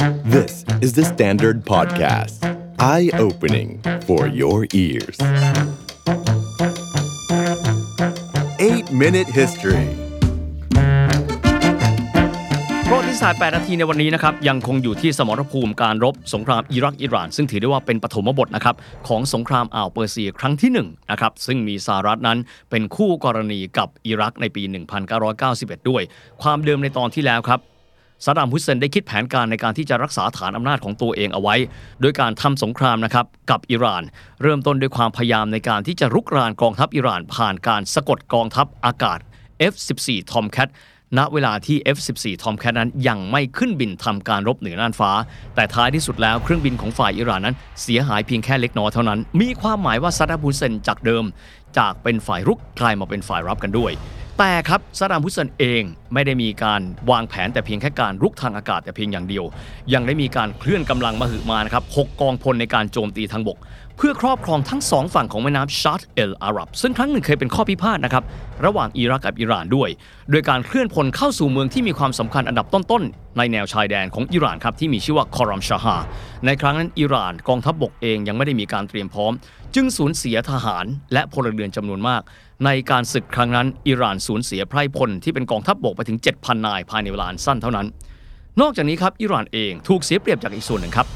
This is the Standard Podcast. Eye-opening for your ears. 8-Minute History ประวัติศาสตร์8นาทีในวันนี้นะครับ ยังคงอยู่ที่สมรภูมิการรบสงครามอิรักอิหร่าน ซึ่งถือได้ว่าเป็นปฐมบทนะครับ ของสงครามอ่าวเปอร์เซียครั้งที่1นะครับ ซึ่งมีสหรัฐนั้นเป็นคู่กรณีกับอิรักในปี 1991 ด้วย ความเดิมในตอนที่แล้วครับ ซาดัมฮุสเซนได้คิดแผนการในการที่จะรักษาฐานอำนาจของตัวเองเอาไว้ โดยการทำสงครามนะครับกับอิหร่าน เริ่มต้นด้วยความพยายามในการที่จะรุกรานกองทัพอิหร่าน ผ่านการสะกดกองทัพอากาศ F-14 Tomcat ณเวลาที่ F-14 Tomcat นั้นยังไม่ขึ้นบินทำการรบเหนือน่านฟ้า แต่ท้ายที่สุดแล้วเครื่องบินของฝ่ายอิหร่านนั้น เสียหายเพียงแค่เล็กน้อยเท่านั้น มีความหมายว่าซาดัมฮุสเซนจากเดิม จากเป็นฝ่ายรุกกลายมาเป็นฝ่ายรับกันด้วย แต่ครับซาดามฮุสเซนเองไม่ได้มีการวางแผนแต่เพียงแค่การรุกทางอากาศแต่เพียงอย่างเดียว ยังได้มีการเคลื่อนกำลังมาหึมานะครับหกกองพลในการโจมตีทางบก เพื่อครอบครองทั้งสองฝั่งของแม่น้ำชาร์ตเอลอารับ ซึ่งครั้งหนึ่งเคยเป็นข้อพิพาทนะครับ ระหว่างอิรักกับอิหร่านด้วย โดยการเคลื่อนพลเข้าสู่เมืองที่มีความสำคัญอันดับต้นๆ ในแนวชายแดนของอิหร่านครับที่มีชื่อว่าคอรัมชาฮาในครั้งนั้นอิหร่านกองทัพบบกเองยังไม่ได้มีการเตรียมพร้อม จึงสูญเสียทหารและพลเรือนจำนวนมาก ในการศึกครั้งนั้นอิหร่านสูญเสียไพร่พลที่เป็นกองทัพบบกไปถึง 7,000 นายภายในเวลาสั้นเท่านั้น นอกจากนี้ครับอิหร่านเองถูกเสียเปรียบจากอีกส่วนหนึ่งครับ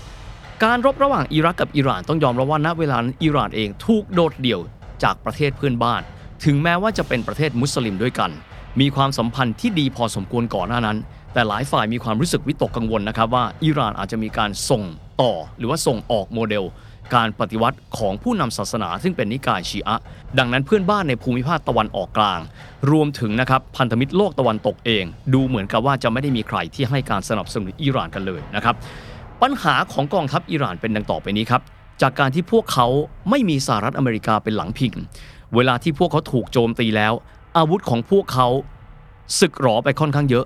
การรบระหว่างอิรักกับอิหร่านต้องยอมรับว่าณเวลานั้นอิหร่านเองถูกโดดเดี่ยวจากประเทศเพื่อนบ้าน ถึงแม้ว่าจะเป็นประเทศมุสลิมด้วยกัน มีความสัมพันธ์ที่ดีพอสมควรก่อนหน้านั้น แต่หลายฝ่ายมีความรู้สึกวิตกกังวลนะครับว่าอิหร่านอาจจะมีการส่งต่อ หรือว่าส่งออกโมเดล การปฏิวัติของผู้นำศาสนา ซึ่งเป็นนิกายชีอะดังนั้นเพื่อนบ้านในภูมิภาคตะวันออกกลาง รวมถึงนะครับพันธมิตรโลกตะวันตกเอง ดูเหมือนกับว่าจะไม่ได้มีใครที่ให้การสนับสนุนอิหร่านกันเลยนะครับ ปัญหาของกองทัพอิหร่านเป็นดังต่อไปนี้ครับ จากการที่พวกเขาไม่มีสหรัฐอเมริกาเป็นหลังพิง เวลาที่พวกเขาถูกโจมตีแล้ว อาวุธของพวกเขาสึกหรอไปค่อนข้างเยอะ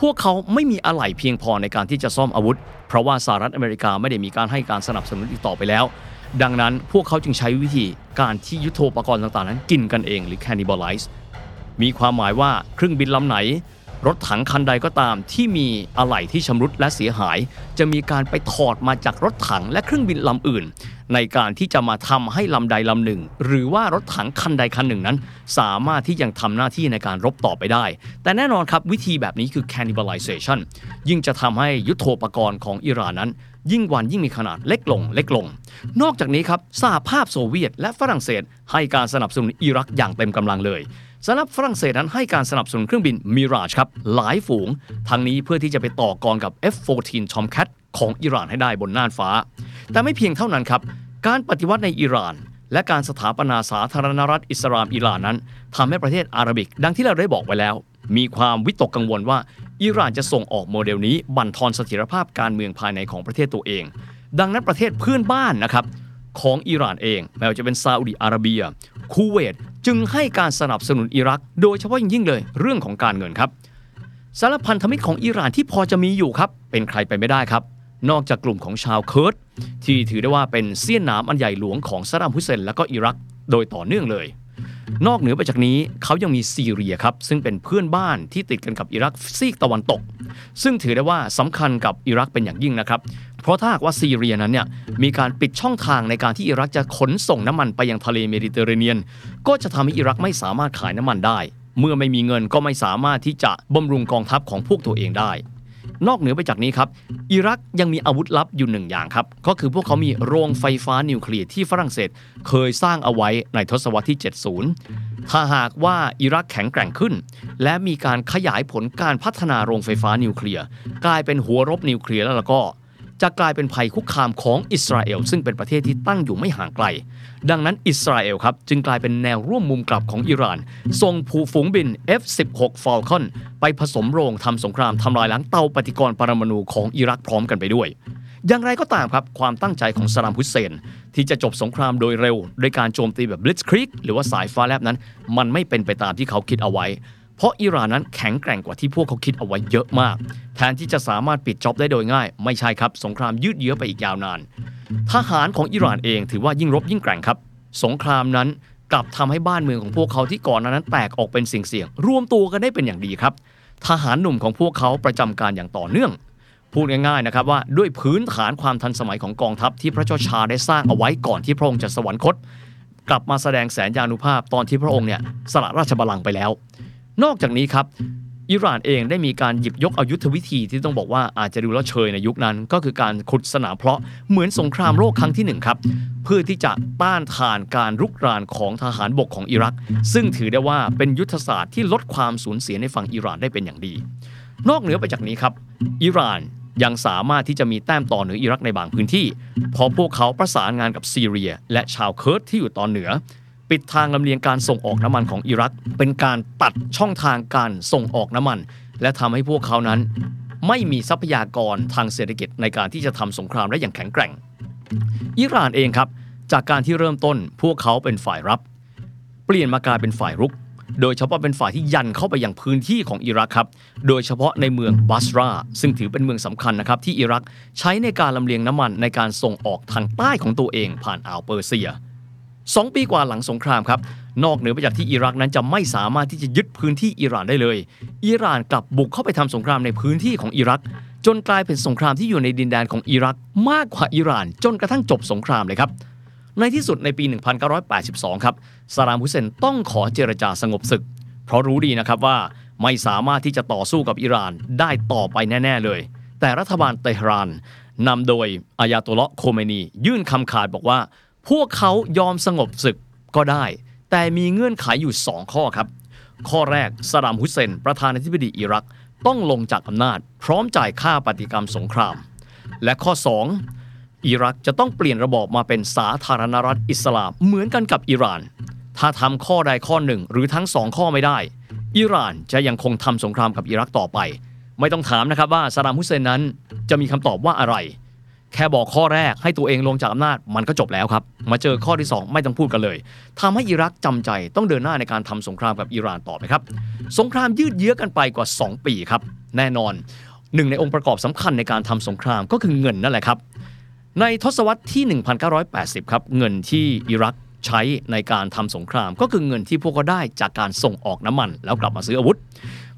พวกเขาไม่มีอะไหล่เพียงพอในการที่จะซ่อมอาวุธ เพราะว่าสหรัฐอเมริกาไม่ได้มีการให้การสนับสนุนอีกต่อไปแล้ว ดังนั้นพวกเขาจึงใช้วิธีการที่ยุทโธปกรณ์ต่างๆ นั้นกินกันเองหรือ cannibalize มีความหมายว่าเครื่องบินลำไหน รถถังคันใดก็ตามที่มีอะไหล่ที่ชำรุดและเสียหาย จะมีการไปถอดมาจากรถถังและเครื่องบินลำอื่น ในการที่จะมาทำให้ลำใดลำหนึ่ง หรือว่ารถถังคันใดคันหนึ่งนั้น สามารถที่ยังทำหน้าที่ในการรบต่อไปได้ แต่แน่นอนครับวิธีแบบนี้คือ cannibalization ยิ่งจะทำให้ยุทโธปกรณ์ของอิหร่านนั้น ยิ่งวันยิ่งมีขนาดเล็กลงเล็กลง นอกจากนี้ครับสหภาพโซเวียตและฝรั่งเศส ให้การสนับสนุนอิรักอย่างเต็มกำลังเลย สำหรับฝรั่งเศสนั้นให้การสนับสนุนเครื่องบินมิราชครับหลายฝูง ทั้งนี้เพื่อที่จะไปต่อกรกับ F-14 Tomcat ของอิหร่านให้ได้บนน่านฟ้า แต่ไม่เพียงเท่านั้นครับ การปฏิวัติในอิหร่าน และการสถาปนาสาธารณรัฐอิสลามอิหร่านนั้นทำให้ประเทศอาหรับิก ดังที่เราได้บอกไว้แล้ว มีความวิตกกังวลว่าอิหร่านจะส่งออกโมเดลนี้บั่นทอนเสถียรภาพการเมืองภายในของประเทศตัวเอง ดังนั้นประเทศเพื่อนบ้านนะครับของอิหร่านเองไม่ว่าจะเป็นซาอุดิอาระเบีย คูเวตจึงให้การสนับสนุนอิรัก โดยเฉพาะยิ่งเลยเรื่องของการเงินครับสารพันธมิตรของอิหร่านที่พอจะมีอยู่ครับ เป็นใครไปไม่ได้ครับ นอกจากกลุ่มของชาวเคิร์ดที่ถือได้ว่าเป็นเสี้ยนหนามอันใหญ่หลวงของซาดัมฮุเซนและก็อิรัก โดยต่อเนื่องเลย นอกเหนือไปจากนี้เขายังมีซีเรียครับ ซึ่งเป็นเพื่อนบ้านที่ติดกันกับอิรักซีกตะวันตก ซึ่งถือได้ว่าสำคัญกับอิรักเป็นอย่างยิ่งนะครับ เพราะถ้าหากว่าซีเรียนั้นเนี่ยมีการปิดช่องทางในการที่อิรักจะขนส่งน้ำมันไปยังทะเลเมดิเตอร์เรเนียน ก็จะทำให้อิรักไม่สามารถขายน้ำมันได้ เมื่อไม่มีเงินก็ไม่สามารถที่จะบำรุงกองทัพของพวกตัวเองได้ นอกเหนือไปจากนี้ครับ อิรักยังมีอาวุธลับอยู่หนึ่งอย่างครับ ก็คือพวกเขามีโรงไฟฟ้านิวเคลียร์ที่ฝรั่งเศส เคยสร้างเอาไว้ในทศวรรษที่ 70 ถ้าหากว่าอิรักแข็งแกร่งขึ้น และมีการขยายผลการพัฒนาโรงไฟฟ้านิวเคลียร์กลายเป็นหัวรบนิวเคลียร์แล้วก็ จะกลายเป็นภัยคุกคามของอิสราเอลซึ่งเป็นประเทศที่ตั้งอยู่ไม่ห่างไกล ดังนั้นอิสราเอลครับจึงกลายเป็นแนวร่วมมุมกลับของอิหร่านส่งผูฝูงบิน F-16 Falcon ไปผสมโรงทำสงครามทำลายล้างเตาปฏิกรณ์ปรมาณูของอิรักพร้อมกันไปด้วยอย่างไรก็ตามครับ ความตั้งใจของซามฮุสเซน ที่จะจบสงครามโดยเร็ว โดยการโจมตีแบบ Blitzkrieg หรือว่าสายฟ้าแลบนั้น มันไม่เป็นไปตามที่เขาคิดเอาไว้ เพราะอิหร่านนั้นแข็งแกร่งกว่าที่พวกเขาคิดเอาไว้เยอะมาก แทนที่จะสามารถปิดจ็อบได้โดยง่าย ไม่ใช่ครับ สงครามยืดเยื้อไปอีกยาวนาน ทหารของอิหร่านเองถือว่ายิ่งรบยิ่งแกร่งครับ สงครามนั้นกลับทำให้บ้านเมืองของพวกเขาที่ก่อนหนานั้นแตกออกเป็นสิ่งเสี่ยงรวมตัวกันได้เป็นอย่างดีครับ ทหารหนุ่มของพวกเขาประจำการอย่างต่อเนื่อง พูดง่ายๆนะครับว่าด้วยพื้นฐานความทันสมัยของกองทัพที่พระเจ้าชาได้สร้างเอาไว้ก่อนที่พระองค์จะสวรรคต กลับมาแสดงแสนยานุภาพตอนที่พระองค์เนี่ยสละราชบัลลังก์ไปแล้ว นอกจากนี้ครับอิหร่านเองได้มีการหยิบยกเอายุทธวิธีที่ต้องบอกว่าอาจจะดูแล้วเชยในยุคนั้น ก็คือการขุดสนามเพาะเหมือนสงครามโลกครั้งที่หนึ่งครับเพื่อที่จะต้านทานการรุกรานของทหารบกของอิรัก ซึ่งถือได้ว่าเป็นยุทธศาสตร์ที่ลดความสูญเสียในฝั่งอิหร่านได้เป็นอย่างดี นอกเหนือไปจากนี้ครับอิหร่านยังสามารถที่จะมีแต้มต่อเหนืออิรักในบางพื้นที่เพราะพวกเขาประสานงานกับซีเรีย และชาวเคิร์ดที่อยู่ตอนเหนือ ปิดทางลำเลียงการส่งออกน้ำมันของอิรัก เป็นการตัดช่องทางการส่งออกน้ำมัน และทำให้พวกเขานั้น ไม่มีทรัพยากรทางเศรษฐกิจในการที่จะทำสงครามได้อย่างแข็งแกร่ง อิหร่านเองครับ จากการที่เริ่มต้นพวกเขาเป็นฝ่ายรับ เปลี่ยนมากลายเป็นฝ่ายรุก โดยเฉพาะเป็นฝ่ายที่ยันเข้าไปยังพื้นที่ของอิรักครับโดยเฉพาะในเมืองบัสราซึ่งถือเป็นเมืองสำคัญนะครับที่อิรักใช้ในการลำเลียงน้ำมันในการส่งออกทางใต้ของตัวเองผ่านอ่าวเปอร์เซีย สองปีกว่าหลังสงครามครับ นอกเหนือไปจากที่อิรักนั้นจะไม่สามารถที่จะยึดพื้นที่อิหร่านได้เลย อิหร่านกลับบุกเข้าไปทำสงครามในพื้นที่ของอิรัก จนกลายเป็นสงครามที่อยู่ในดินแดนของอิรักมากกว่าอิหร่าน จนกระทั่งจบสงครามเลยครับ ในที่สุดในปี 1982 ครับซาดามฮุเซนต้องขอเจรจาสงบศึก เพราะรู้ดีนะครับว่าไม่สามารถที่จะต่อสู้กับอิหร่านได้ต่อไปแน่ ๆ เลย แต่รัฐบาลเตหรานนำโดยอายาตุลละห์โคเมนี ยื่นคำขาดบอกว่า พวกเขายอมสงบศึกก็ได้ แต่มีเงื่อนไขอยู่ 2 ข้อครับ ข้อแรกซาดามฮุสเซน ประธานาธิบดีอิรักต้องลงจากอำนาจ พร้อมจ่ายค่าปฏิกรรมสงคราม และข้อ 2 อิรักจะต้องเปลี่ยนระบอบมาเป็นสาธารณรัฐอิสลามเหมือนกันกับอิหร่าน ถ้าทำข้อใดข้อหนึ่ง หรือทั้งสองข้อไม่ได้ อิหร่านจะยังคงทำสงครามกับอิรักต่อไป ไม่ต้องถามนะครับว่าซาดามฮุสเซนนั้นจะมีคำตอบว่าอะไร แค่บอกข้อแรกให้ตัวเองลงจากอำนาจมันก็จบแล้วครับ มาเจอข้อที่ 2 ไม่ต้องพูดกันเลยทำให้อิรักจำใจต้องเดินหน้าในการทำสงครามกับอิหร่านต่อไปครับ สงครามยืดเยื้อกันไปกว่า 2 ปีครับ แน่นอนหนึ่งในองค์ประกอบสำคัญในการทำสงครามก็คือเงินนั่นแหละครับ ในทศวรรษที่ 1980 ครับ เงินที่อิรักใช้ในการทำสงคราม ก็คือเงินที่พวกเขาได้จากการส่งออกน้ำมัน แล้วกลับมาซื้ออาวุธ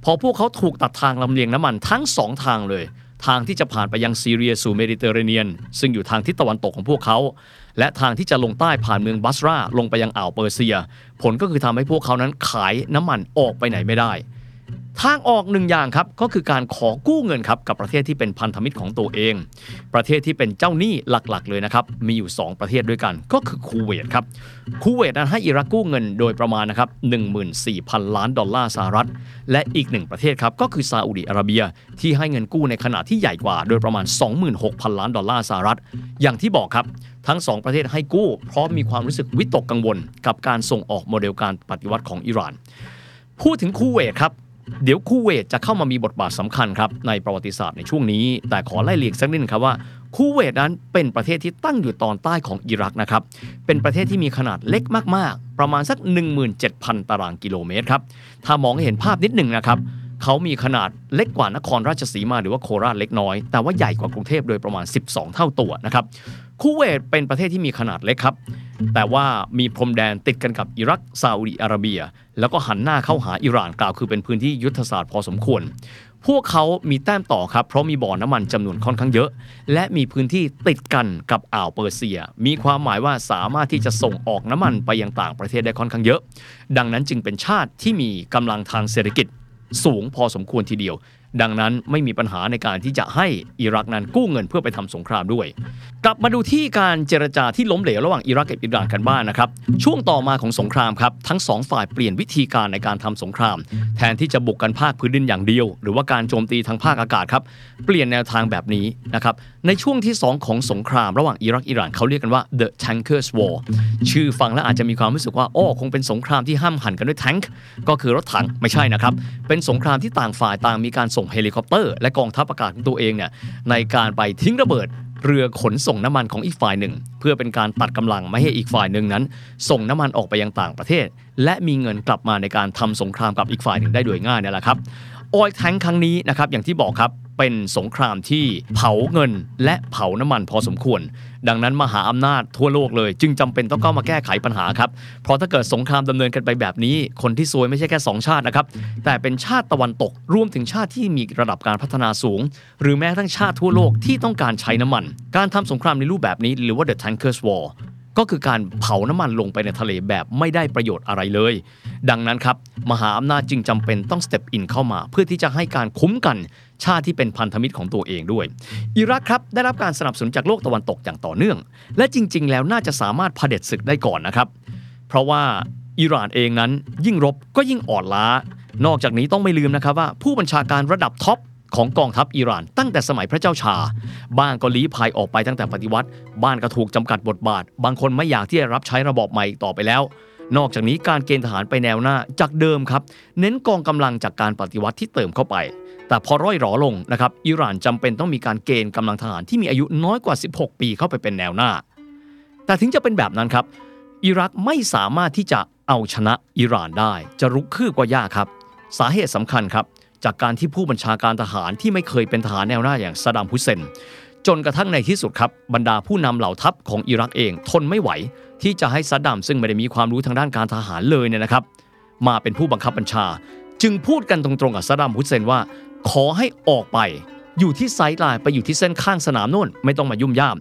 พอพวกเขาถูกตัดทางลำเลียงน้ำมันทั้งสองทางเลย ทางที่จะผ่านไปยังซีเรียสู่เมดิเตอร์เรเนียน ซึ่งอยู่ทางทิศตะวันตกของพวกเขา และทางที่จะลงใต้ผ่านเมืองบัสราลงไปยังอ่าวเปอร์เซีย ผลก็คือทำให้พวกเขานั้นขายน้ำมันออกไปไหนไม่ได้ ทางออกหนึ่งอย่างครับก็คือการขอกู้เงินครับกับประเทศที่เป็นพันธมิตรของตัวเอง ประเทศที่เป็นเจ้าหนี้หลักๆ เลยนะครับมีอยู่ 2 ประเทศด้วยกัน ก็คือคูเวตครับคูเวตนั้นให้อิรักกู้เงินโดยประมาณนะครับ14,000 ล้านดอลลาร์สหรัฐ และอีกหนึ่งประเทศครับก็คือซาอุดิอาระเบียที่ให้เงินกู้ในขนาดที่ใหญ่กว่า โดยประมาณ 26,000 ล้านดอลลาร์สหรัฐ อย่างที่บอกครับทั้งสองประเทศให้กู้ เพราะมีความรู้สึกวิตกกังวล กับการส่งออกโมเดลการปฏิวัติของอิหร่าน พูดถึงคูเวตครับ เดี๋ยวคูเวตจะเข้ามามีบทบาทสำคัญครับในประวัติศาสตร์ในช่วงนี้ แต่ขอไล่เลียงสักนิดนึงครับว่าคูเวตนั้นเป็นประเทศที่ตั้งอยู่ตอนใต้ของอิรักนะครับ เป็นประเทศที่มีขนาดเล็กมากๆ ประมาณสัก 17,000 ตารางกิโลเมตรครับ ถ้ามองให้เห็นภาพนิดหนึ่งนะครับเขามีขนาดเล็กกว่านครราชสีมาหรือว่าโคราชเล็กน้อย แต่ว่าใหญ่กว่ากรุงเทพโดยประมาณ 12 เท่าตัวนะครับ คูเวตเป็นประเทศที่มีขนาดเล็กครับ แต่ว่ามีพรมแดนติดกันกับอิรักซาอุดิอาระเบีย แล้วก็หันหน้าเข้าหาอิหร่านกล่าวคือเป็นพื้นที่ยุทธศาสตร์พอสมควร พวกเขามีแต้มต่อครับ เพราะมีบ่อน้ำมันจำนวนค่อนข้างเยอะ และมีพื้นที่ติดกันกับอ่าวเปอร์เซีย มีความหมายว่าสามารถที่จะส่งออกน้ำมันไปยังต่างประเทศได้ค่อนข้างเยอะ ดังนั้นจึงเป็นชาติที่มีกำลังทางเศรษฐกิจสูงพอสมควรทีเดียว ดังนั้นไม่มีปัญหาในการที่จะให้อิรักนั้นกู้เงินเพื่อไปทำสงครามด้วย กลับมาดูที่การเจรจาที่ล้มเหลวระหว่างอิรักกับอิหร่านกันบ้างนนะครับ ช่วงต่อมาของสงครามครับทั้งสองฝ่ายเปลี่ยนวิธีการในการทำสงคราม แทนที่จะบุกกันภาคพื้นดินอย่างเดียว หรือว่าการโจมตีทางภาคอากาศครับเปลี่ยนแนวทางแบบนี้นะครับ ในช่วงที่ 2 ของสงครามระหว่างอิรักอิหร่านเขาเรียกกันว่า the tankers war ชื่อฟังแล้วอาจจะมีความรู้สึกว่าอ้อคงเป็นสงครามที่ห้ามหันกันด้วยแทงค์ก็คือรถถังไม่ใช่นะครับ เป็นสงครามที่ต่างฝ่ายต่างมีการส่งเฮลิคอปเตอร์ และกองทัพอากาศของตัวเองเนี่ยในการไปทิ้งระเบิดเรือขนส่งน้ำมันของอีกฝ่ายหนึ่ง เพื่อเป็นการตัดกำลังไม่ให้อีกฝ่ายหนึ่งนั้น ส่งน้ำมันออกไปยังต่างประเทศ และมีเงินกลับมาในการทำสงครามกับอีกฝ่ายหนึ่งได้โดยง่ายนี่แหละครับ ออยแทงครั้งนี้นะครับอย่างที่บอกครับเป็นสงครามที่เผาเงินและเผาน้ำมันพอสมควร ดังนั้นมหาอำนาจทั่วโลกเลย จึงจำเป็นต้องเข้ามาแก้ไขปัญหาครับ เพราะถ้าเกิดสงครามดำเนินกันไปแบบนี้ คนที่ซวยไม่ใช่แค่ 2 ชาตินะครับ แต่เป็นชาติตะวันตกรวมถึงชาติที่มีระดับการพัฒนาสูง หรือแม้ทั่งชาติทั่วโลกที่ต้องการใช้น้ำมัน การทำสงครามในรูปแบบนี้หรือว่า the tankers war ก็คือการเผาน้ำมันลงไปในทะเลแบบไม่ได้ประโยชน์อะไรเลย ดังนั้นครับมหาอำนาจจึงจำเป็นต้อง step in เข้ามา เพื่อที่จะให้การคุ้มกันชาติที่เป็นพันธมิตรของตัวเองด้วย อิรักครับได้รับการสนับสนุนจากโลกตะวันตกอย่างต่อเนื่อง และจริง ๆ แล้วน่าจะสามารถเผด็จศึกได้ก่อนนะครับเพราะว่าอิหร่านเองนั้นยิ่งรบก็ยิ่งอ่อนล้า นอกจากนี้ต้องไม่ลืมนะครับว่าผู้บัญชาการระดับ top ของกองทัพอิหร่าน ตั้งแต่สมัยพระเจ้าชาห์ บ้างก็ลี้ภัยออกไปตั้งแต่ปฏิวัติ บ้างก็ถูกจำกัดบทบาท บางคนไม่อยากที่จะรับใช้ระบอบใหม่ต่อไปแล้ว นอกจากนี้การเกณฑ์ทหารไปแนวหน้าจากเดิมครับ เน้นกองกำลังจากการปฏิวัติที่เติมเข้าไป แต่พอร่อยหรอลงนะครับอิหร่านจำเป็นต้องมีการเกณฑ์กำลังทหารที่มีอายุน้อยกว่า 16 ปีเข้าไปเป็นแนวหน้า แต่ถึงจะเป็นแบบนั้นครับอิรักไม่สามารถที่จะเอาชนะอิหร่านได้ จะรุกคืบกว่ายากครับ สาเหตุสำคัญครับ จากการที่ผู้บัญชาการทหารที่ไม่เคยเป็นทหารแนวหน้าอย่างซาดัมฮุสเซน จนกระทั่งในที่สุดครับบรรดาผู้นำเหล่าทัพของอิรักเองทนไม่ไหว ที่จะให้ซาดัมซึ่งไม่ได้มีความรู้ทางด้านการทหารเลยเนี่ยนะครับ มาเป็นผู้บังคับบัญชา จึงพูดกันตรงๆกับซาดัมฮุสเซนว่า ขอให้ออกไปอยู่ที่ไซด์ไลน์ไปอยู่ที่เส้นข้างสนามโน่นไม่ต้องมายุ่มย่าม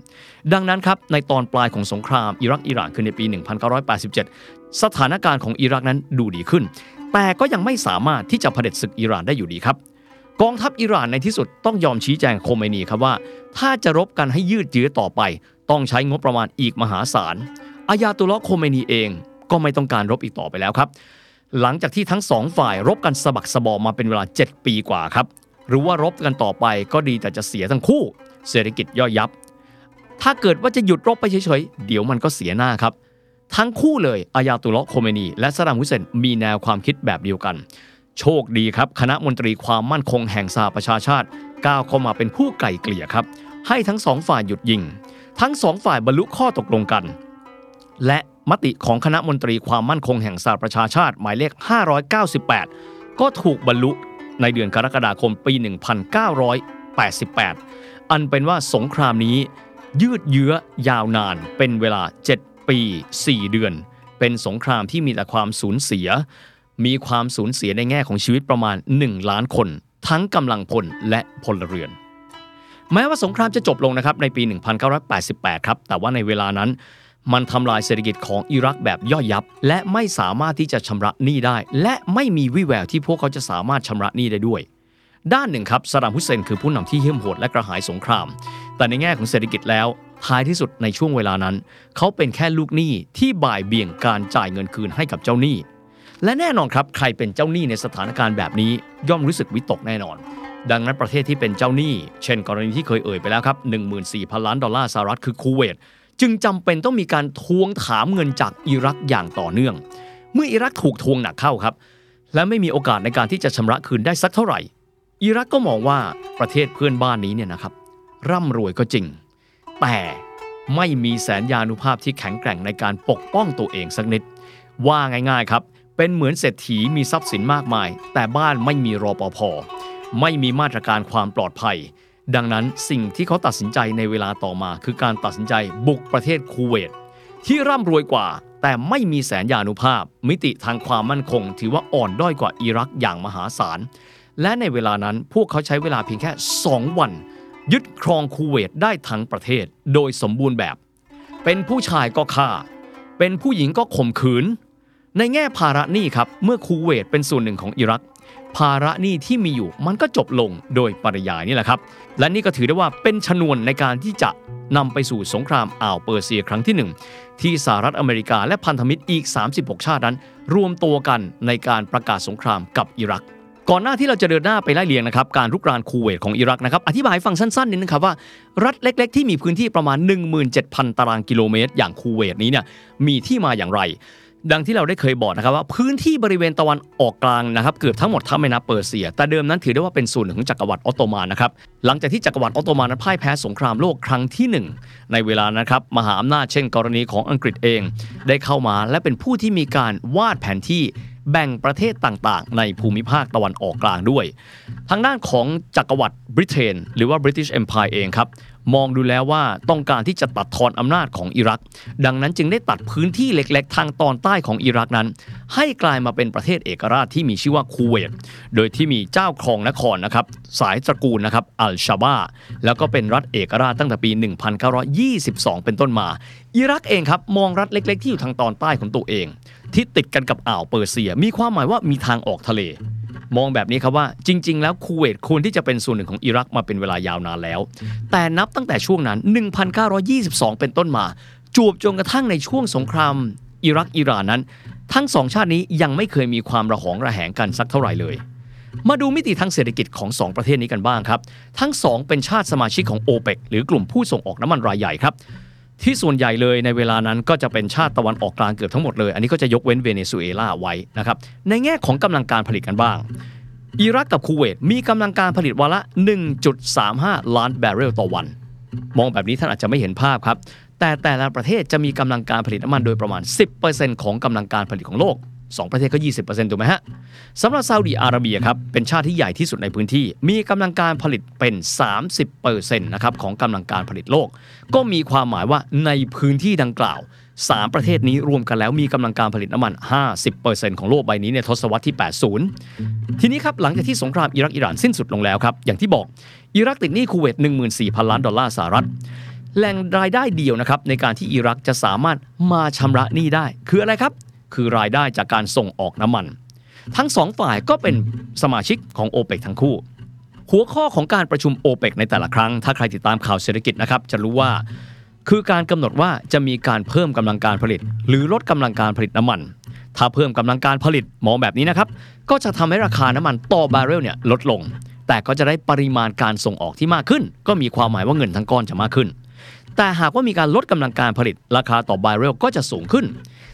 ดังนั้นครับในตอนปลายของสงครามอิรักอิหร่านคือในปี 1987 สถานการณ์ของอิรักนั้นดูดีขึ้น แต่ก็ยังไม่สามารถที่จะเผด็จศึกอิหร่านได้อยู่ดีครับ กองทัพอิหร่านในที่สุดต้องยอมชี้แจงโคเมนีครับว่า ถ้าจะรบกันให้ยืดเยื้อต่อไป ต้องใช้งบประมาณอีกมหาศาลอายาตุลลอฮ์โคเมนีเองก็ไม่ต้องการรบอีกต่อไปแล้วครับ หลังจากที่ทั้งสองฝ่ายรบกันสะบักสะบอมมาเป็นเวลา 7 ปีกว่าครับ หรือว่ารบกันต่อไปก็ดีแต่จะเสียทั้งคู่ เศรษฐกิจย่อยยับ ถ้าเกิดว่าจะหยุดรบไปเฉยๆ เดี๋ยวมันก็เสียหน้าครับ ทั้งคู่เลยอายาตุลลอฮ์โคเมนี และซาดัมฮุสเซนมีแนวความคิดแบบเดียวกัน โชคดีครับ คณะมนตรีความมั่นคงแห่งสหประชาชาติก้าวเข้ามาเป็นผู้ไกล่เกลี่ยครับ ให้ทั้งสองฝ่ายหยุดยิง ทั้งสองฝ่ายบรรลุข้อตกลงกัน และมติของคณะมนตรีความมั่นคงแห่งสหประชาชาติหมายเลข 598 ก็ถูกบรรลุในเดือนกรกฎาคมปี 1988 อันเป็นว่าสงครามนี้ยืดเยื้อยาวนานเป็นเวลา 7 ปี 4 เดือน เป็นสงครามที่มีแต่ความสูญเสีย มีความสูญเสียในแง่ของชีวิตประมาณ 1 ล้านคน ทั้งกำลังพลและพลเรือน แม้ว่าสงครามจะจบลงนะครับในปี 1988 ครับ แต่ว่าในเวลานั้น มันทำลายเศรษฐกิจของอิรักแบบย่อยยับ และไม่สามารถที่จะชำระหนี้ได้ และไม่มีวิแววที่พวกเขาจะสามารถชำระหนี้ได้ด้วยด้านหนึ่งครับซาดัมฮุสเซนคือผู้นำที่เหี้ยมโหดและกระหายสงคราม แต่ในแง่ของเศรษฐกิจแล้ว ท้ายที่สุดในช่วงเวลานั้น เขาเป็นแค่ลูกหนี้ที่บ่ายเบี่ยงการจ่ายเงินคืนให้กับเจ้าหนี้ และแน่นอนครับใครเป็นเจ้าหนี้ในสถานการณ์แบบนี้ ย่อมรู้สึกวิตกแน่นอน ดังนั้นประเทศที่เป็นเจ้าหนี้ เช่น กรณีที่เคยเอ่ยไปแล้วครับ14,000 ล้านดอลลาร์สหรัฐคือคูเวตจึงจำเป็นต้องมีการทวงถามเงินจากอิรักอย่างต่อเนื่อง เมื่ออิรักถูกทวงหนักเข้าครับ และไม่มีโอกาสในการที่จะชำระคืนได้สักเท่าไหร่ อิรักก็มองว่าประเทศเพื่อนบ้านนี้เนี่ยนะครับร่ำรวยก็จริง แต่ไม่มีแสนยานุภาพที่แข็งแกร่งในการปกป้องตัวเองสักนิด ว่าง่ายๆครับ เป็นเหมือนเศรษฐีมีทรัพย์สินมากมาย แต่บ้านไม่มีรอปภไม่มีมาตรการความปลอดภัย ดังนั้นสิ่งที่เขาตัดสินใจในเวลาต่อมา คือการตัดสินใจบุกประเทศคูเวต ที่ร่ำรวยกว่า แต่ไม่มีแสนยานุภาพ มิติทางความมั่นคง ถือว่าอ่อนด้อยกว่าอิรักอย่างมหาศาลและในเวลานั้นพวกเขาใช้เวลาเพียงแค่ 2 วัน ยึดครองคูเวตได้ทั้งประเทศโดยสมบูรณ์แบบ เป็นผู้ชายก็ฆ่า เป็นผู้หญิงก็ข่มขืน ในแง่ภาระหนี้ครับเมื่อคูเวตเป็นส่วนหนึ่งของอิรัก ภาระหนี้ที่มีอยู่มันก็จบลงโดยปริยายนี่แหละครับ และนี่ก็ถือได้ว่าเป็นชนวนในการที่จะนำไปสู่สงครามอ่าวเปอร์เซียครั้งที่หนึ่งที่สหรัฐอเมริกาและพันธมิตรอีก 36 ชาตินั้น รวมตัวกันในการประกาศสงครามกับอิรัก ก่อนหน้าที่เราจะเดินหน้าไปไล่เลียงนะครับการรุกรานคูเวตของอิรักนะครับอธิบายฟังสั้นๆนิดนึงครับว่ารัฐเล็ก ๆ ที่มีพื้นที่ประมาณ 17,000 ตารางกิโลเมตร อย่างคูเวตนี้เนี่ยมีที่มาอย่างไร ดังที่เราได้เคยบอกนะครับว่าพื้นที่บริเวณตะวันออกกลางนะครับเกือบทั้งหมดถ้าไม่นับเปอร์เซีย แต่เดิมนั้นถือได้ว่าเป็นส่วนหนึ่งของจักรวรรดิออตโตมันนะครับหลังจากที่จักรวรรดิออตโตมันนั้นพ่ายแพ้สงครามโลกครั้งที่หนึ่งในเวลานะครับมหาอำนาจเช่น กรณีของอังกฤษเอง ได้เข้ามาและเป็นผู้ที่มีการวาดแผนที่ แบ่งประเทศต่างๆ ในภูมิภาคตะวันออกกลางด้วย ทางด้านของจักรวรรดิบริเตนหรือว่า British Empire เองครับ มองดูแล้วว่าต้องการที่จะตัดทอนอำนาจของอิรัก ดังนั้นจึงได้ตัดพื้นที่เล็ก ๆ ทางตอนใต้ของอิรักนั้น ให้กลายมาเป็นประเทศเอกราชที่มีชื่อว่าคูเวตโดยที่มีเจ้าครองนครนะครับสายตระกูลนะครับอัลชาบาแล้วก็เป็นรัฐเอกราชตั้งแต่ปี 1922 เป็นต้นมา อิรักเองครับมองรัฐเล็ก ๆ ที่อยู่ทางตอนใต้ของตัวเอง ที่ติดกันกับอ่าวเปอร์เซีย มีความหมายว่ามีทางออกทะเล มองแบบนี้ครับว่าจริง ๆ แล้วคูเวตควรที่จะเป็นส่วนหนึ่งของอิรักมาเป็นเวลายาวนานแล้ว แต่นับตั้งแต่ช่วงนั้น 1922 เป็นต้นมา จวบจนกระทั่งในช่วงสงครามอิรักอิหร่านนั้น ทั้งสองชาตินี้ยังไม่เคยมีความระหองระแหงกันสักเท่าไหร่เลยมาดูมิติทางเศรษฐกิจของ 2 ประเทศนี้กันบ้างครับ ทั้ง 2 เป็นชาติสมาชิกของโอเปกหรือกลุ่มผู้ส่งออกน้ำมันรายใหญ่ครับ ที่ส่วนใหญ่เลยในเวลานั้นก็จะเป็นชาติตะวันออกกลางเกือบทั้งหมดเลย อันนี้ก็จะยกเว้นเวเนซุเอลาไว้นะครับในแง่ของกำลังการผลิตกันบ้างอิรักกับคูเวตมีกำลังการผลิตวันละ 1.35 ล้านบาร์เรลต่อวัน มองแบบนี้ท่านอาจจะไม่เห็นภาพครับ แต่แต่ละประเทศจะมีกำลังการผลิตน้ำมันโดยประมาณ 10%ของกำลังการผลิตของโลก 2 ประเทศก็ 20%ถูกไหมฮะสำหรับซาอุดีอาระเบียครับ เป็นชาติที่ใหญ่ที่สุดในพื้นที่ มีกำลังการผลิตเป็น 30%นะครับของกำลังการผลิตโลก ก็มีความหมายว่าในพื้นที่ดังกล่าว 3 ประเทศนี้รวมกันแล้วมีกำลังการผลิตน้ำมัน 50%ของโลกใบนี้ในทศวรรษที่ 80 ทีนี้ครับหลังจากที่สงครามอิรักอิหร่านสิ้นสุดลงแล้วครับอย่างที่บอกอิรักติดหนี้คูเวต14,000 ล้านดอลลาร์สหรัฐแหล่งรายได้เดียวนะครับในการที่อิรักจะสามารถมาชำระหนี้ได้ คืออะไรครับ คือรายได้จากการส่งออกน้ำมัน ทั้งสองฝ่ายก็เป็นสมาชิกของโอเปกทั้งคู่ หัวข้อของการประชุมโอเปกในแต่ละครั้ง ถ้าใครติดตามข่าวเศรษฐกิจนะครับ จะรู้ว่า คือการกำหนดว่าจะมีการเพิ่มกำลังการผลิต หรือลดกำลังการผลิตน้ำมัน ถ้าเพิ่มกำลังการผลิตมองแบบนี้นะครับ ก็จะทำให้ราคาน้ำมันต่อบาร์เรลเนี่ยลดลง แต่ก็จะได้ปริมาณการส่งออกที่มากขึ้น ก็มีความหมายว่าเงินทั้งก้อนจะมากขึ้นแต่หากว่ามีการลดกำลังการผลิตราคาต่อบาร์เรลก็จะสูงขึ้น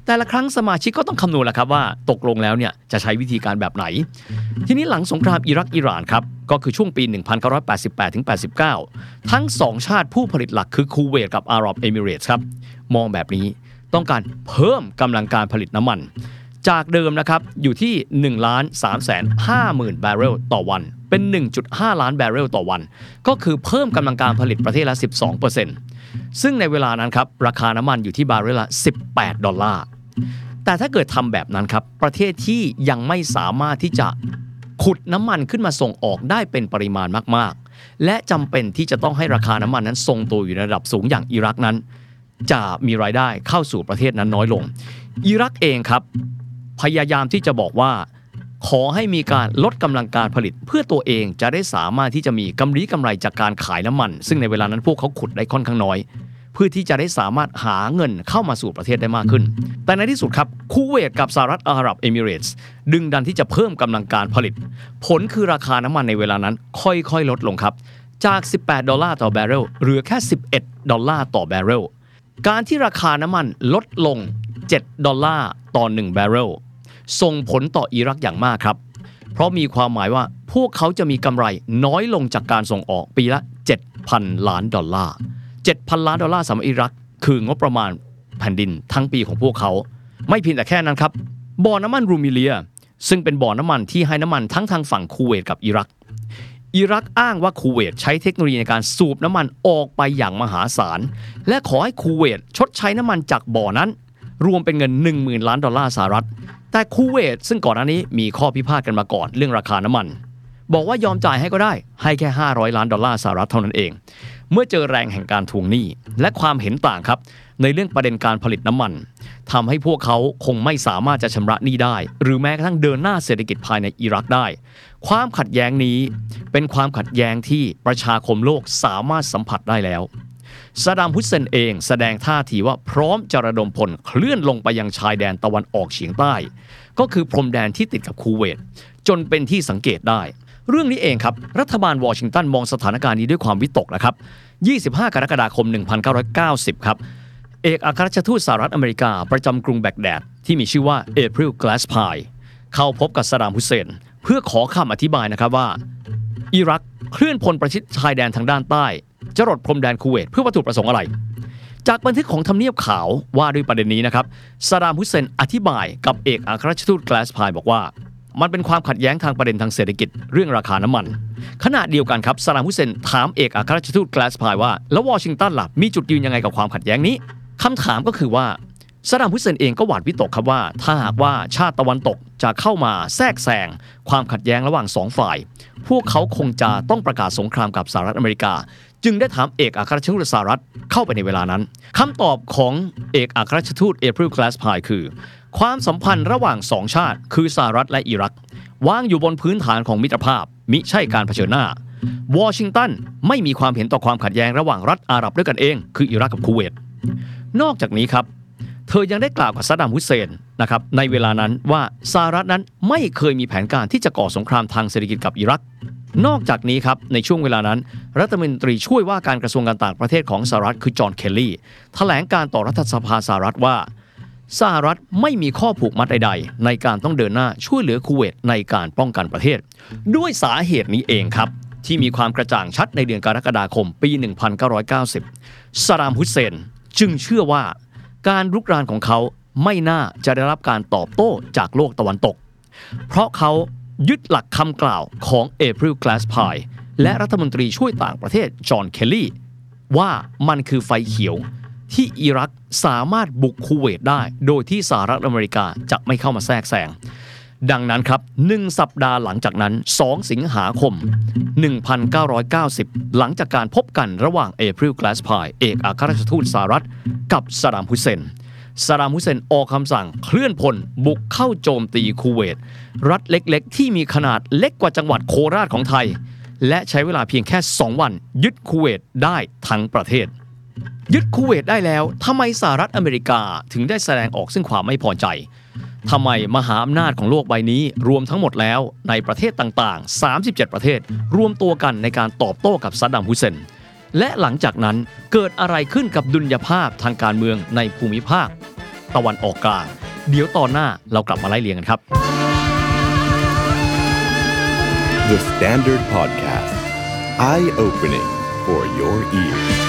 แต่ละครั้งสมาชิกก็ต้องคำนวณแหละครับว่าตกลงแล้วเนี่ยจะใช้วิธีการแบบไหน ทีนี้หลังสงครามอิรักอิหร่านครับก็คือช่วงปี 1988-89 ทั้ง 2 ชาติผู้ผลิตหลักคือคูเวตกับอาหรับเอมิเรตส์ครับมองแบบนี้ต้องการเพิ่มกำลังการผลิตน้ำมัน จากเดิมนะครับอยู่ที่1ล้าน3แสน5หมื่นบาร์เรลต่อวัน เป็น 1.5 ล้านบาร์เรลต่อวัน ก็คือเพิ่มกำลังการผลิตประเทศละ 12%ซึ่งในเวลานั้นครับราคาน้ำมันอยู่ที่บาร์เรลละ 18 ดอลลาร์ แต่ถ้าเกิดทำแบบนั้นครับ ประเทศที่ยังไม่สามารถที่จะขุดน้ำมันขึ้นมาส่งออกได้เป็นปริมาณมากๆ และจำเป็นที่จะต้องให้ราคาน้ำมันนั้นทรงตัวอยู่ในระดับสูงอย่างอิรักนั้น จะมีรายได้เข้าสู่ประเทศนั้นน้อยลง อิรักเองครับ พยายามที่จะบอกว่า ขอให้มีการลดกำลังการผลิต เพื่อตัวเองจะได้สามารถที่จะมีกำไรกำไรจากการขายน้ำมัน ซึ่งในเวลานั้นพวกเขาขุดได้ค่อนข้างน้อย เพื่อที่จะได้สามารถหาเงินเข้ามาสู่ประเทศได้มากขึ้น แต่ในที่สุดครับคูเวตกับสหรัฐอาหรับเอมิเรตส์ดึงดันที่จะเพิ่มกำลังการผลิต ผลคือราคาน้ำมันในเวลานั้นค่อยๆ ลดลงครับจาก 18 ดอลลาร์ต่อแบเรลเหลือแค่ 11 ดอลลาร์ต่อแบเรลการที่ราคาน้ำมันลดลง 7 ดอลลาร์ต่อ1บาร์เรลส่งผลต่ออิรักอย่างมากครับ เพราะมีความหมายว่าพวกเขาจะมีกำไรน้อยลงจากการส่งออกปีละ 7,000 ล้านดอลลาร์ 7,000 ล้านดอลลาร์สำหรับอิรัก คืองบประมาณแผ่นดินทั้งปีของพวกเขา ไม่เพียงแต่แค่นั้นครับ บ่อน้ำมันรูมิเลีย ซึ่งเป็นบ่อน้ำมันที่ให้น้ำมันทั้งทางฝั่งคูเวตกับอิรัก อิรักอ้างว่าคูเวตใช้เทคโนโลยีในการสูบน้ำมันออกไปอย่างมหาศาล และขอให้คูเวตชดใช้น้ำมันจากบ่อนั้น รวมเป็นเงิน 10,000 ล้านดอลลาร์สหรัฐ แต่คูเวตซึ่งก่อนหน้านี้มีข้อพิพาทกันมาก่อนเรื่องราคาน้ำมันบอกว่ายอมจ่ายให้ก็ได้ ให้แค่ 500 ล้านดอลลาร์สหรัฐเท่านั้นเอง เมื่อเจอแรงแห่งการทวงหนี้ และความเห็นต่างครับ ในเรื่องประเด็นการผลิตน้ำมันทำให้พวกเขาคงไม่สามารถจะชำระหนี้ได้ หรือแม้กระทั่งเดินหน้าเศรษฐกิจภายในอิรักได้ ความขัดแย้งนี้เป็นความขัดแย้งที่ประชาคมโลกสามารถสัมผัสได้แล้วซาดัมฮุสเซนเองแสดงท่าทีว่าพร้อมจะระดมพลเคลื่อนลงไปยังชายแดนตะวันออกเฉียงใต้ ก็คือพรมแดนที่ติดกับคูเวตจนเป็นที่สังเกตได้ เรื่องนี้เองครับ รัฐบาลวอชิงตันมองสถานการณ์นี้ด้วยความวิตกนะครับ 25 กรกฎาคม 1990 ครับ เอกอัครราชทูตสหรัฐอเมริกา ประจำกรุงแบกแดด ที่มีชื่อว่าเอพริลกลาสพายเข้าพบกับซาดามฮุเซน เพื่อขอคำอธิบายนะครับว่า อิรักเคลื่อนพลประชิดชายแดนทางด้านใต้จะรดพรมแดนคูเวตเพื่อวัตถุประสงค์อะไร จากบันทึกของทำเนียบขาวว่าด้วยประเด็นนี้นะครับซาดามฮุเซนอธิบายกับเอกอัครราชทูตแกลสพายบอกว่า มันเป็นความขัดแย้งทางประเด็นทางเศรษฐกิจเรื่องราคาน้ำมัน ขณะเดียวกันครับซาดามฮุสเซนถามเอกอัครราชทูตแกลสพายว่า แล้ววอชิงตันหล่ะมีจุดยืนยังไงกับความขัดแย้งนี้คำถามก็คือว่าซาดามฮุสเซนเองก็หวาดวิตกครับว่า ถ้าหากว่าชาติตะวันตกจะเข้ามาแทรกแซงความขัดแย้งระหว่างสองฝ่าย พวกเขาคงจะต้องประกาศสงครามกับสหรัฐอเมริกา จึงได้ถามเอกอัครราชทูตสหรัฐเข้าไปในเวลานั้นคำตอบของเอกอัครราชทูตเอพริลคลาสพายคือ ความสัมพันธ์ระหว่างสองชาติ คือสหรัฐและอิรักวางอยู่บนพื้นฐานของมิตรภาพ มิใช่การเผชิญหน้า วอชิงตันไม่มีความเห็นต่อความขัดแย้งระหว่างรัฐอาหรับด้วยกันเอง คืออิรักกับคูเวต นอกจากนี้ครับ เธอยังได้กล่าวกับซัดดัมฮุสเซนนะครับในเวลานั้นว่าสหรัฐนั้นไม่เคยมีแผนการที่จะก่อสงครามทางเศรษฐกิจกับอิรัก นอกจากนี้ครับในช่วงเวลานั้น รัฐมนตรีช่วยว่าการกระทรวงการต่างประเทศของสหรัฐคือจอห์นเคลลี่แถลงการต่อรัฐสภาสหรัฐว่า สหรัฐไม่มีข้อผูกมัดใดๆ ในการต้องเดินหน้าช่วยเหลือคูเวตในการป้องกันประเทศ ด้วยสาเหตุนี้เองครับ ที่มีความกระจ่างชัดในเดือนกรกฎาคมปี 1990ซาดามฮุสเซนจึงเชื่อว่า การรุกรานของเขาไม่น่าจะได้รับการตอบโต้จากโลกตะวันตก เพราะเขายึดหลักคำกล่าวของเอพริล g กลสพายและรัฐมนตรีช่วยต่างประเทศจอห์นเคลลี่ว่ามันคือไฟเขียวที่อิรัก สามารถบุกคูเวตได้ โดยที่สหรัฐอเมริกาจะไม่เข้ามาแทรกแซงดังนั้นครับหนึ่งสัปดาห์หลังจากนั้น 2 สิงหาคม 1990 หลังจากการพบกันระหว่างเอพริลกลสพายเอกอัครราชทูตสหรัฐ กับซาดามฮุเซนซาดามฮุเซนออกคำสั่งเคลื่อนพลบุกเข้าโจมตีคูเวต รัฐเล็กๆ ที่มีขนาดเล็กกว่าจังหวัดโคราชของไทย และใช้เวลาเพียงแค่ 2 วันยึดคูเวตได้ทั้งประเทศ ยึดคูเวตได้แล้วทำไมสหรัฐอเมริกาถึงได้แสดงออกซึ่งความไม่พอใจทำไมมหาอำนาจของโลกใบนี้รวมทั้งหมดแล้วในประเทศต่างๆ 37 ประเทศ รวมตัวกันในการตอบโต้กับซัดดัมฮุเซน และหลังจากนั้นเกิดอะไรขึ้นกับดุลยภาพทางการเมืองในภูมิภาค ตะวันออกกลาง เดี๋ยวตอนหน้าเรากลับมาไล่เรียงกันครับ The Standard Podcast. Eye opening for your ears.